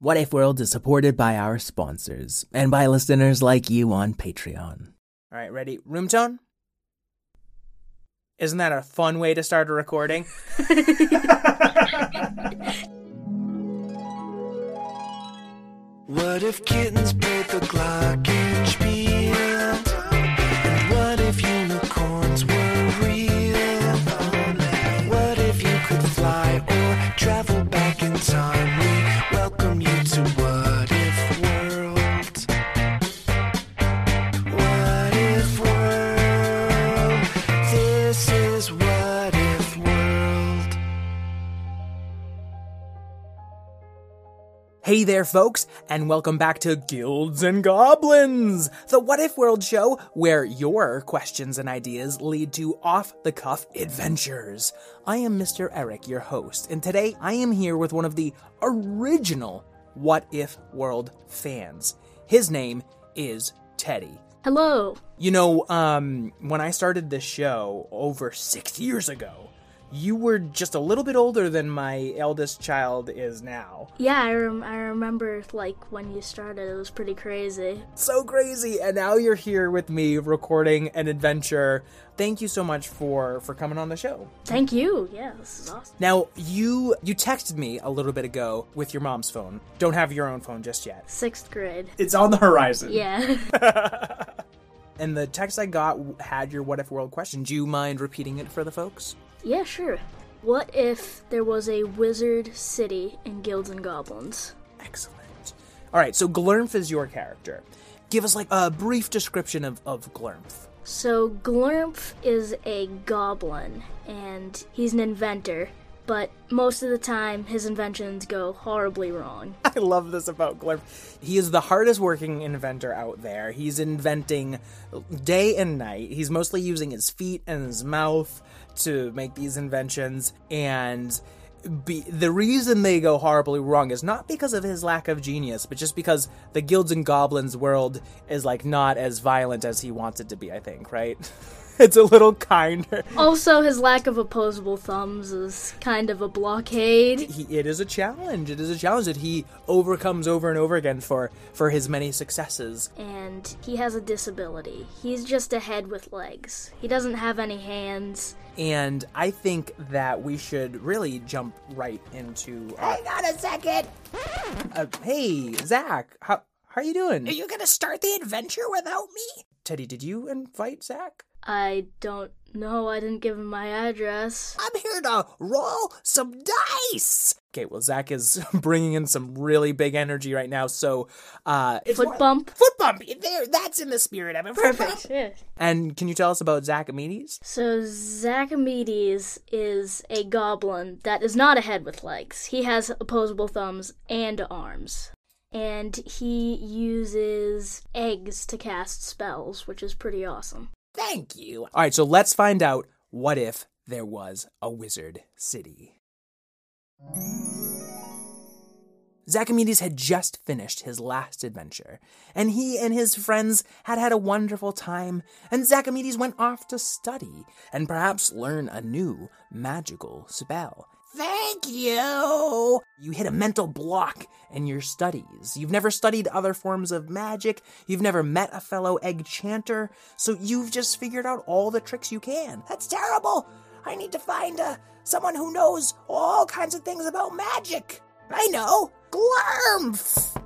What If World is supported by our sponsors and by listeners like you on Patreon. All right, ready? Room tone? Isn't that a fun way to start a recording? What if kittens played the glockenspiel? Hey there, folks, and welcome back to Guilds and Goblins, the What If World show where your questions and ideas lead to off the cuff adventures. I am Mr. Eric, your host, and today I am here with one of the original What If World fans. His name is Teddy. Hello. You know, um, when I started this show over six years ago, you were just a little bit older than my eldest child is now. Yeah, I, rem- I remember like when you started, it was pretty crazy. so crazy and now you're here with me recording an adventure thank you so much for for coming on the show Thank you. Yeah, this is awesome. now you you texted me a little bit ago with your mom's phone don't have your own phone just yet Sixth grade. it's on the horizon Yeah. and the text i got had your what if world question do you mind repeating it for the folks yeah, sure. What if there was a wizard city in Guilds and Goblins? excellent all right so glurmf is your character give us like a brief description of of glurmf So Glurmf is a goblin, and he's an inventor, but most of the time his inventions go horribly wrong. I love this about Glurp. He is the hardest working inventor out there. He's inventing day and night. He's mostly using his feet and his mouth to make these inventions. And be, the reason they go horribly wrong is not because of his lack of genius, but just because the Guilds and Goblins world is like not as violent as he wants it to be, I think, right? it's a little kinder. Also, his lack of opposable thumbs is kind of a blockade. he, it is a challenge. It is a challenge that he overcomes over and over again for for his many successes. and he has a disability. He's just a head with legs. He doesn't have any hands. And I think that we should really jump right into. Uh, Hang on a second. uh, hey, Zach, how how are you doing? Are you gonna start the adventure without me? Teddy, did you invite Zach? I don't know. I didn't give him my address. I'm here to roll some dice. Okay, well, Zach is bringing in some really big energy right now. So, uh, Foot bump. Foot bump. There, that's in the spirit of it. Yeah. and can you tell us about Zachamedes? So Zachamedes is a goblin that is not a head with legs. He has opposable thumbs and arms. And he uses eggs to cast spells, which is pretty awesome. Thank you. All right, so let's find out what if there was a wizard city. Zachamedes had just finished his last adventure, and he and his friends had had a wonderful time, and Zachamedes went off to study and perhaps learn a new magical spell. Thank you. You hit a mental block in your studies. You've never studied other forms of magic. You've never met a fellow egg chanter. So you've just figured out all the tricks you can. That's terrible. I need to find uh, someone who knows all kinds of things about magic. I know. Glurmf.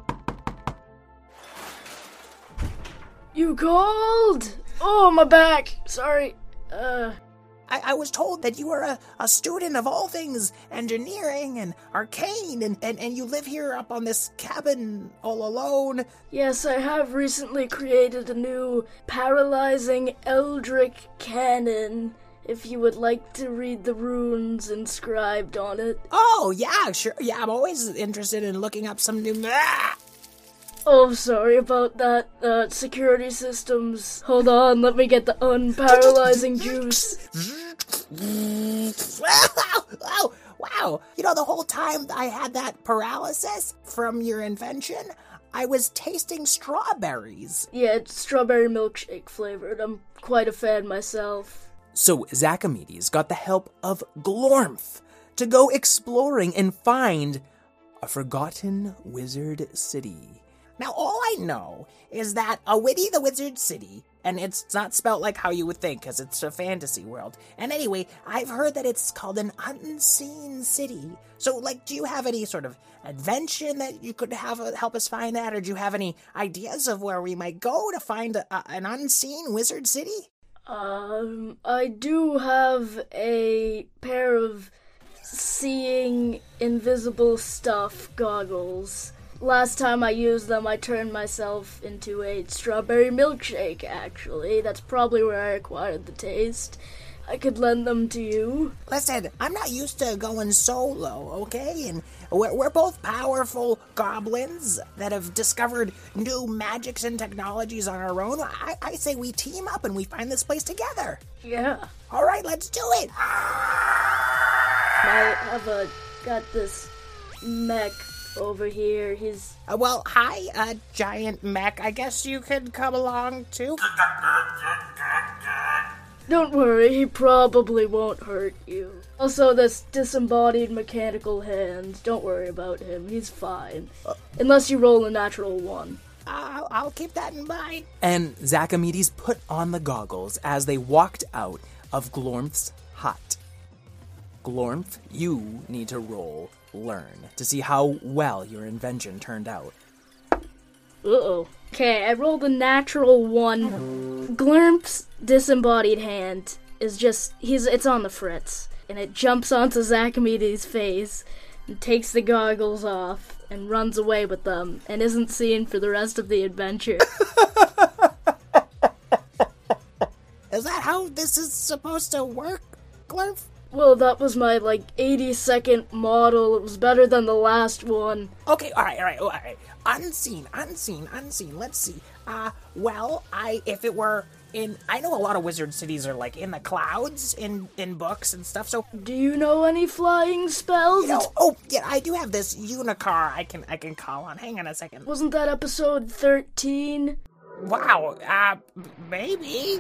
You called? Oh, my back. Sorry. Uh, I, I was told that you are a, a student of all things engineering and arcane, and, and, and you live here up on this cabin all alone. yes, I have recently created a new paralyzing Eldritch cannon. If you would like to read the runes inscribed on it. Oh, yeah, sure. Yeah, I'm always interested in looking up some new. Ah! Oh, sorry about that. Uh, security systems. Hold on, let me get the unparalyzing juice. wow, wow, wow. You know, the whole time I had that paralysis from your invention, I was tasting strawberries. Yeah, it's strawberry milkshake flavored. I'm quite a fan myself. So Zachamedes got the help of Glormth to go exploring and find a forgotten wizard city. Now, all I know is that a Witty the Wizard City, and it's not spelt like how you would think because it's a fantasy world. And anyway, I've heard that it's called an unseen city. So, like, do you have any sort of invention that you could have uh, help us find that, or do you have any ideas of where we might go to find a, a- an unseen wizard city? Um, I do have a pair of seeing invisible stuff goggles. Last time I used them, I turned myself into a strawberry milkshake, actually. That's probably where I acquired the taste. I could lend them to you. Listen, I'm not used to going solo, okay? And we're, we're both powerful goblins that have discovered new magics and technologies on our own. I, I say we team up and we find this place together. Yeah. All right, let's do it. I have a got this mech over here. He's Uh, well, hi, uh, giant mech. I guess you could come along too. Don't worry, he probably won't hurt you. Also, this disembodied mechanical hand, don't worry about him, he's fine. Unless you roll a natural one. I'll, I'll keep that in mind. And Zachamedes put on the goggles as they walked out of Glormth's hut. Glormth, you need to roll learn to see how well your invention turned out. Uh oh. Okay, I rolled a natural one. Glurmp's disembodied hand is just he's it's on the fritz. And it jumps onto Zachamedes' face and takes the goggles off and runs away with them and isn't seen for the rest of the adventure. Is that how this is supposed to work, Glurf? Well, that was my like 80 second model. It was better than the last one. Okay, all right, all right, all right. Unseen, unseen, unseen. Let's see. Uh, well, I if it were in, I know a lot of wizard cities are like in the clouds in in books and stuff. So Do you know any flying spells? you know, oh yeah, I do have this unicar I can I can call on. Hang on a second. Wasn't that episode 13? Wow, uh, maybe.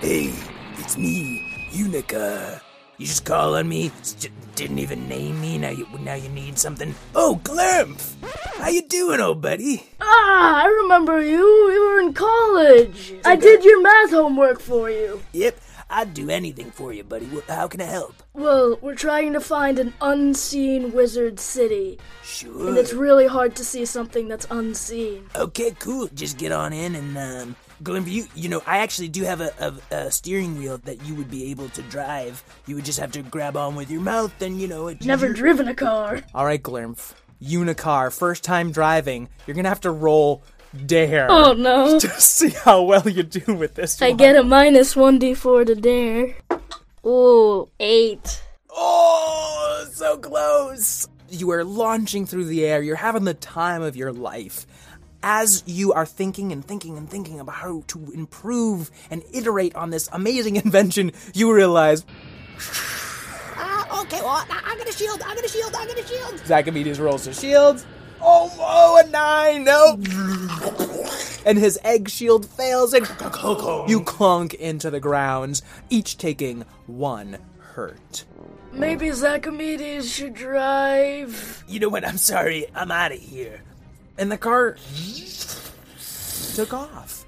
Hey, it's me, Unicar. You just call on me. St- didn't even name me. Now you now you need something. Oh, Glimph! How you doing, old buddy? Ah, I remember you. We were in college. I did your math homework for you. Yep, I'd do anything for you, buddy. How can I help? Well, we're trying to find an unseen wizard city, Sure. and it's really hard to see something that's unseen. Okay, cool. Just get on in and um, Glimph, you you know I actually do have a, a, a steering wheel that you would be able to drive. You would just have to grab on with your mouth, and you know it. Never driven a car. All right, Glimf. Unicar, first time driving. You're gonna have to roll dare Oh no. to see how well you do with this I one. get a minus 1d4 to dare. Ooh, 8. Oh, so close. You are launching through the air. You're having the time of your life. As you are thinking and thinking and thinking about how to improve and iterate on this amazing invention, you realize Uh, okay, well, I, I'm gonna shield. I'm gonna shield. I'm gonna shield. Zachamedes rolls his shields. Oh, oh, a nine, no. And his egg shield fails, and you clunk into the ground, each taking one hurt. Maybe Zachamedes should drive. You know what? I'm sorry. I'm out of here. And the car took off,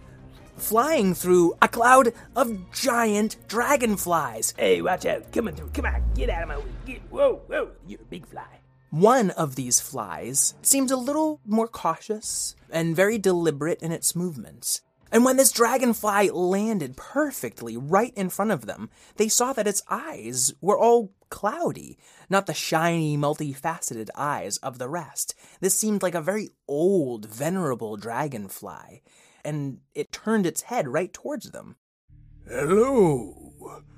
flying through a cloud of giant dragonflies. Hey, watch out! Come on, through. Come on, get out of my way. Get, whoa, whoa! You're a big fly. One of these flies seemed a little more cautious and very deliberate in its movements. And when this dragonfly landed perfectly right in front of them, they saw that its eyes were all cloudy, not the shiny, multifaceted eyes of the rest. This seemed like a very old, venerable dragonfly, and it turned its head right towards them. Hello.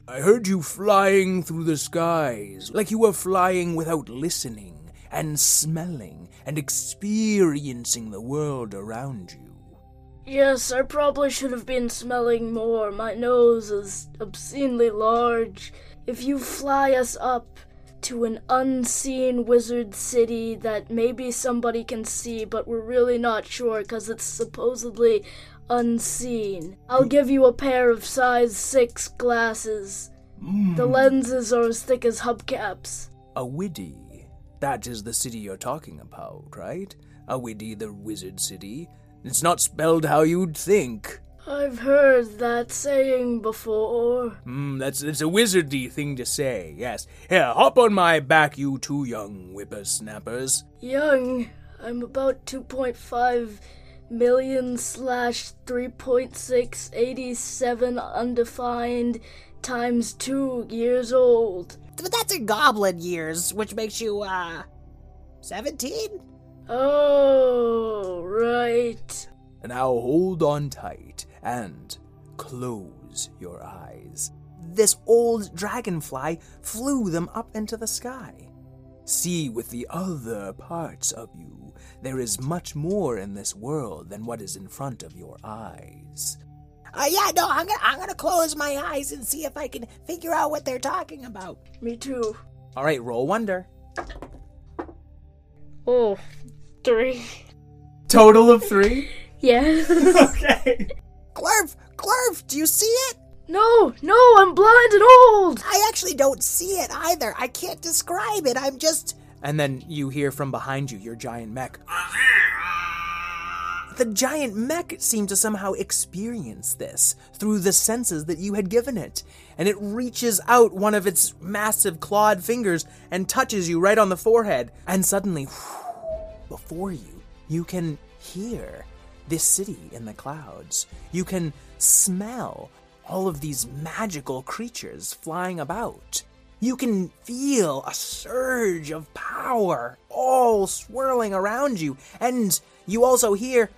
I heard you flying through the skies, like you were flying without listening and smelling and experiencing the world around you. Yes, I probably should have been smelling more. My nose is obscenely large. If you fly us up to an unseen wizard city that maybe somebody can see, but we're really not sure because it's supposedly unseen, I'll hmm. give you a pair of size 6 glasses. The hmm. lenses are as thick as hubcaps. A widdy That is the city you're talking about, right? A Awidi, the wizard city. It's not spelled how you'd think. I've heard that saying before. Hmm, that's, that's a wizardy thing to say, yes. Here, hop on my back, you two young whippersnappers. Young, I'm about 2.5 million slash 3.687 undefined times 2 years old. But that's in goblin years, which makes you, uh, 17? Oh, right. Now hold on tight and close your eyes. This old dragonfly flew them up into the sky. See with the other parts of you. There is much more in this world than what is in front of your eyes. Uh, yeah, no, I'm gonna, I'm gonna close my eyes and see if I can figure out what they're talking about. Me too. All right, roll wonder. Oh, three. Total of three? Yeah. okay. Glurf, Glurf, do you see it? no, no, I'm blind and old. I actually don't see it either. I can't describe it. I'm just. And then you hear from behind you your giant mech. The giant mech seemed to somehow experience this through the senses that you had given it, and it reaches out one of its massive clawed fingers and touches you right on the forehead. And suddenly, before you, you can hear this city in the clouds. You can smell all of these magical creatures flying about. You can feel a surge of power all swirling around you, and you also hear.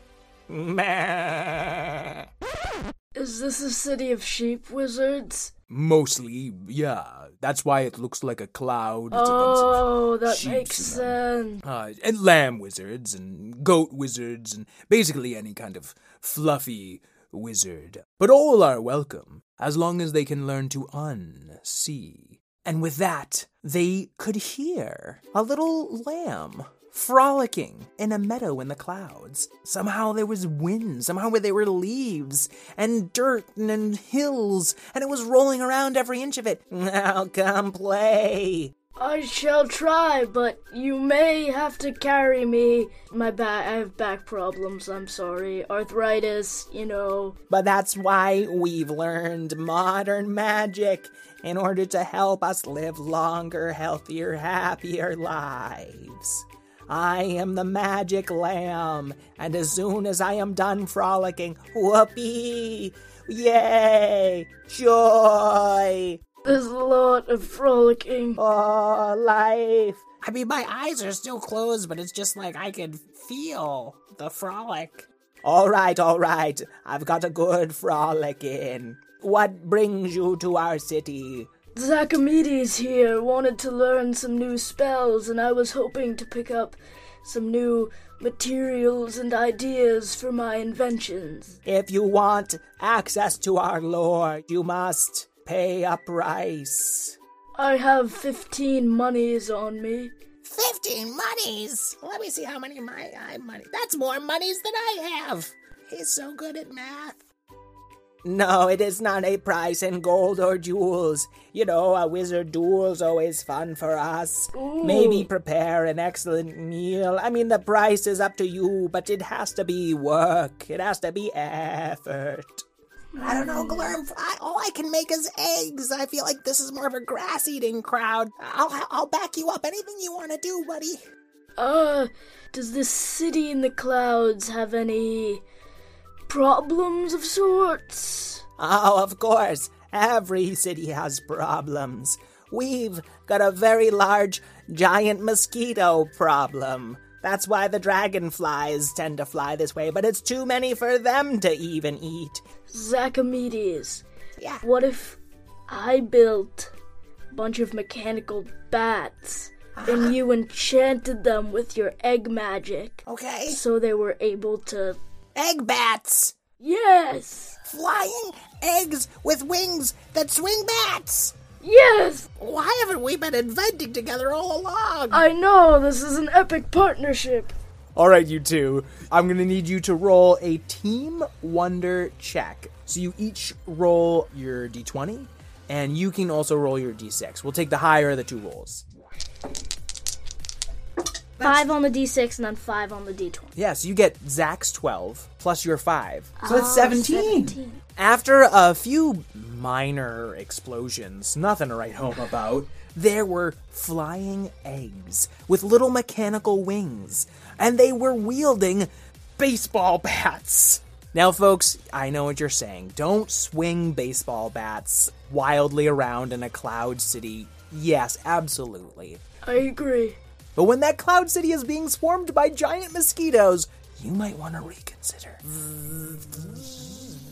Is this a city of sheep wizards? Mostly, yeah. That's why it looks like a cloud. It's a Oh, that sheeps makes and, sense. uh, and lamb wizards and goat wizards and basically any kind of fluffy wizard. But all are welcome as long as they can learn to unsee. And with that, they could hear a little lamb frolicking in a meadow in the clouds. Somehow there was wind, somehow there were leaves and dirt and hills, and it was rolling around every inch of it. Now come play. I shall try, but you may have to carry me. My back, I have back problems. I'm sorry, arthritis. You know. But that's why we've learned modern magic in order to help us live longer, healthier, happier lives. I am the magic lamb, and as soon as I am done frolicking, whoopee! Yay! Joy! There's a lot of frolicking. Oh, life! I mean, my eyes are still closed, but it's just like I can feel the frolic. All right, all right. I've got a good frolic in. What brings you to our city? Zachamedes here wanted to learn some new spells, and I was hoping to pick up some new materials and ideas for my inventions. If you want access to our lore, you must pay a price. I have 15 monies on me. Fifteen monies. Let me see how many my I money. That's more monies than I have. He's so good at math. No, it is not a price in gold or jewels. You know, a wizard duel's always fun for us. Maybe prepare an excellent meal. I mean, the price is up to you, but it has to be work. It has to be effort. I don't know, Glurm. I, all I can make is eggs. I feel like this is more of a grass-eating crowd. I'll I'll back you up. Anything you want to do, buddy. Uh, does this city in the clouds have any problems of sorts? Oh, of course. Every city has problems. We've got a very large, giant mosquito problem. That's why the dragonflies tend to fly this way, but it's too many for them to even eat. Zachamedes, Yeah. what if I built a bunch of mechanical bats and you enchanted them with your egg magic Okay. so they were able to. Egg bats! Yes! Flying eggs with wings that swing bats! Yes! Why haven't we been inventing together all along? I know, this is an epic partnership. All right, you two. I'm going to need you to roll a team wonder check. So you each roll your d20, and you can also roll your d6. We'll take the higher of the two rolls. Five on the d6 and then five on the d20. Yeah, so you get Zach's 12 plus your 5. So that's Oh, 17. 17. After a few minor explosions, nothing to write home about, there were flying eggs with little mechanical wings, and they were wielding baseball bats. Now, folks, I know what you're saying. Don't swing baseball bats wildly around in a cloud city. Yes, absolutely. I agree. But when that cloud city is being swarmed by giant mosquitoes, you might want to reconsider.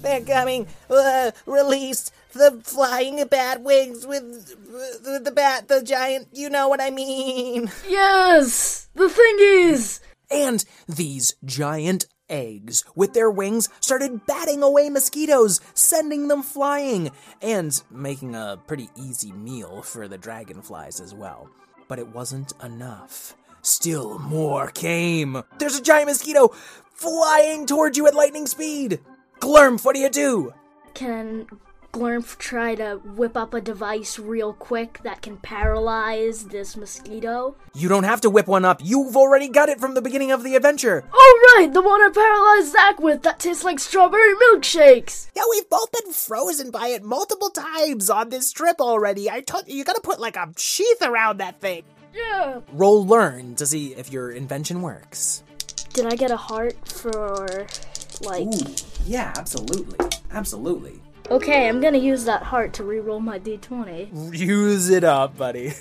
They're coming. Uh, release the flying bat wings with, with the bat, the giant. You know what I mean. Yes! The thingies! And these giant eggs with their wings started batting away mosquitoes, sending them flying, and making a pretty easy meal for the dragonflies as well. But it wasn't enough. Still more came. There's a giant mosquito flying towards you at lightning speed. Glurmp, what do you do? Can Glurmp try to whip up a device real quick that can paralyze this mosquito? You don't have to whip one up. You've already got it from the beginning of the adventure. Oh, right! The one I paralyzed Zach with that tastes like strawberry milkshakes! Yeah, we've both been frozen by it multiple times on this trip already. I told you, you gotta put like a sheath around that thing. Yeah! Roll learn to see if your invention works. Did I get a heart for, like. Yeah, absolutely. Absolutely. Okay, I'm gonna use that heart to reroll my d20. Use it up, buddy.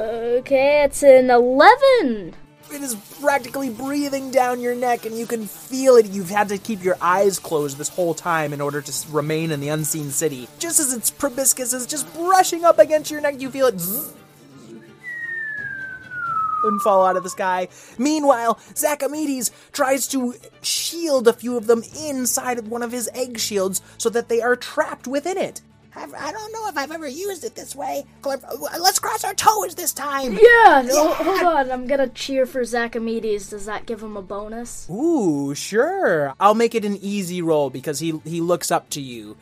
Okay, it's an 11! It is practically breathing down your neck, and you can feel it. You've had to keep your eyes closed this whole time in order to remain in the unseen city. Just as its proboscis is just brushing up against your neck, you feel it zzz, and fall out of the sky. Meanwhile, Zachamedes tries to shield a few of them inside of one of his egg shields so that they are trapped within it. I've, I don't know if I've ever used it this way. Uh, Let's cross our toes this time. Yeah! No, hold on, I'm gonna cheer for Zachamedes. Does that give him a bonus? Ooh, sure. I'll make it an easy roll because he he looks up to you.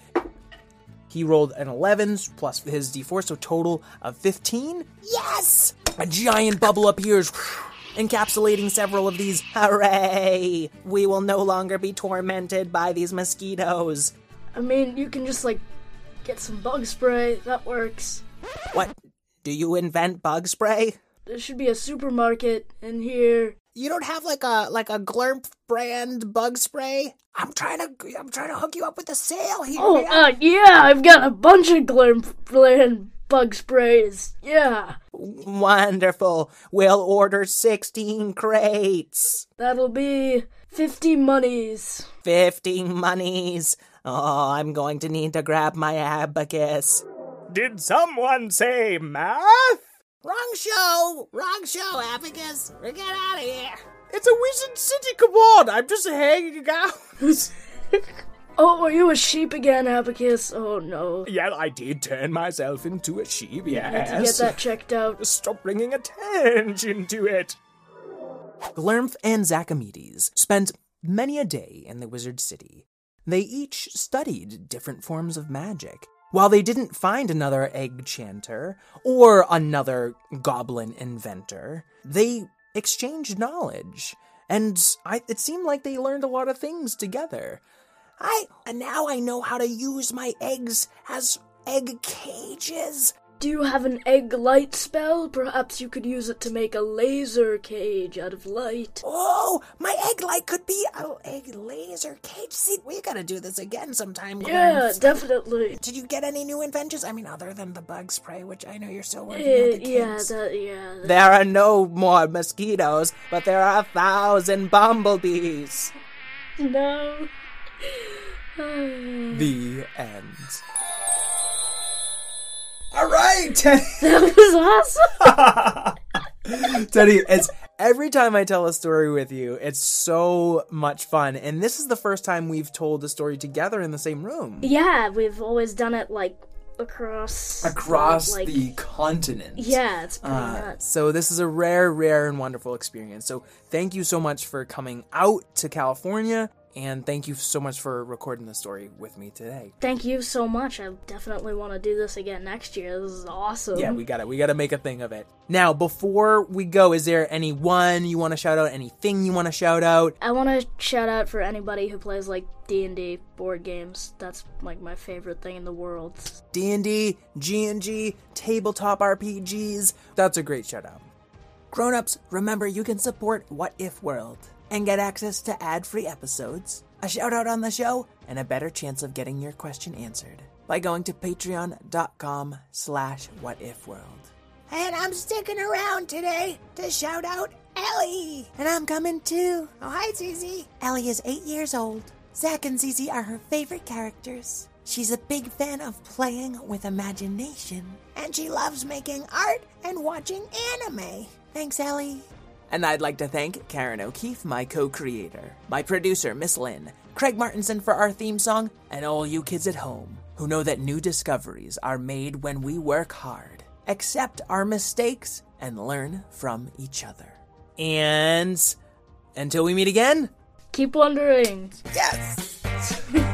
He rolled an 11 plus his d4, so total of 15. Yes! A giant bubble appears, encapsulating several of these. Hooray! We will no longer be tormented by these mosquitoes. I mean, you can just, like, get some bug spray. That works. What? Do you invent bug spray? There should be a supermarket in here. You don't have like a like a Glurp brand bug spray? I'm trying to I'm trying to hook you up with a sale here. Oh, man. uh, yeah, I've got a bunch of Glimp bug sprays. Yeah, Wonderful. We'll order 16 crates. that'll be 50 monies. 50 monies. Oh, I'm going to need to grab my abacus. Did someone say math? Wrong show! Wrong show, abacus. We're get out of here. It's a Wizard City, come on! I'm just hanging out. Oh, are you a sheep again, Abacus? Oh no. Yeah, I did turn myself into a sheep, yes. To get that checked out. Stop bringing attention to it. Glurmp and Zachamedes spent many a day in the Wizard City. They each studied different forms of magic. While they didn't find another egg chanter or another goblin inventor, they exchanged knowledge. And I, it seemed like they learned a lot of things together. I and now I know how to use my eggs as egg cages. Do you have an egg light spell? Perhaps you could use it to make a laser cage out of light. Oh, my egg light could be a egg laser cage. See, we gotta do this again sometime. Yeah, Glurp. definitely. Did you get any new inventions? I mean, other than the bug spray, which I know you're still working Uh, on the yeah, that, yeah. that- There are no more mosquitoes, but there are a thousand bumblebees. No. The end. All right, Teddy. That was awesome. Teddy, it's every time I tell a story with you, it's so much fun. And this is the first time we've told the story together in the same room. Yeah, we've always done it like across Across like, the continent. Yeah, it's pretty Uh, nuts. so this is a rare, rare, and wonderful experience. So thank you so much for coming out to California And thank you so much for recording the story with me today. Thank you so much. I definitely want to do this again next year. This is awesome. Yeah, we got it. We got to make a thing of it. Now, before we go, is there anyone you want to shout out? Anything you want to shout out? I want to shout out for anybody who plays like D&D board games. That's like my favorite thing in the world. D&D, G&G, tabletop RPGs. That's a great shout out. Grown-ups, remember you can support What If World and get access to ad-free episodes, a shout-out on the show, and a better chance of getting your question answered by going to patreon.com slash whatifworld. And I'm sticking around today to shout out Ellie. And I'm coming too. Oh, hi, Zizi. Ellie is eight years old. Zach and Zizi are her favorite characters. She's a big fan of playing with imagination. And she loves making art and watching anime. Thanks, Ellie. And I'd like to thank Karen O'Keefe, my co creator, my producer, Miss Lynn, Craig Martinson for our theme song, and all you kids at home who know that new discoveries are made when we work hard, accept our mistakes, and learn from each other. And until we meet again, Keep wondering. Yes!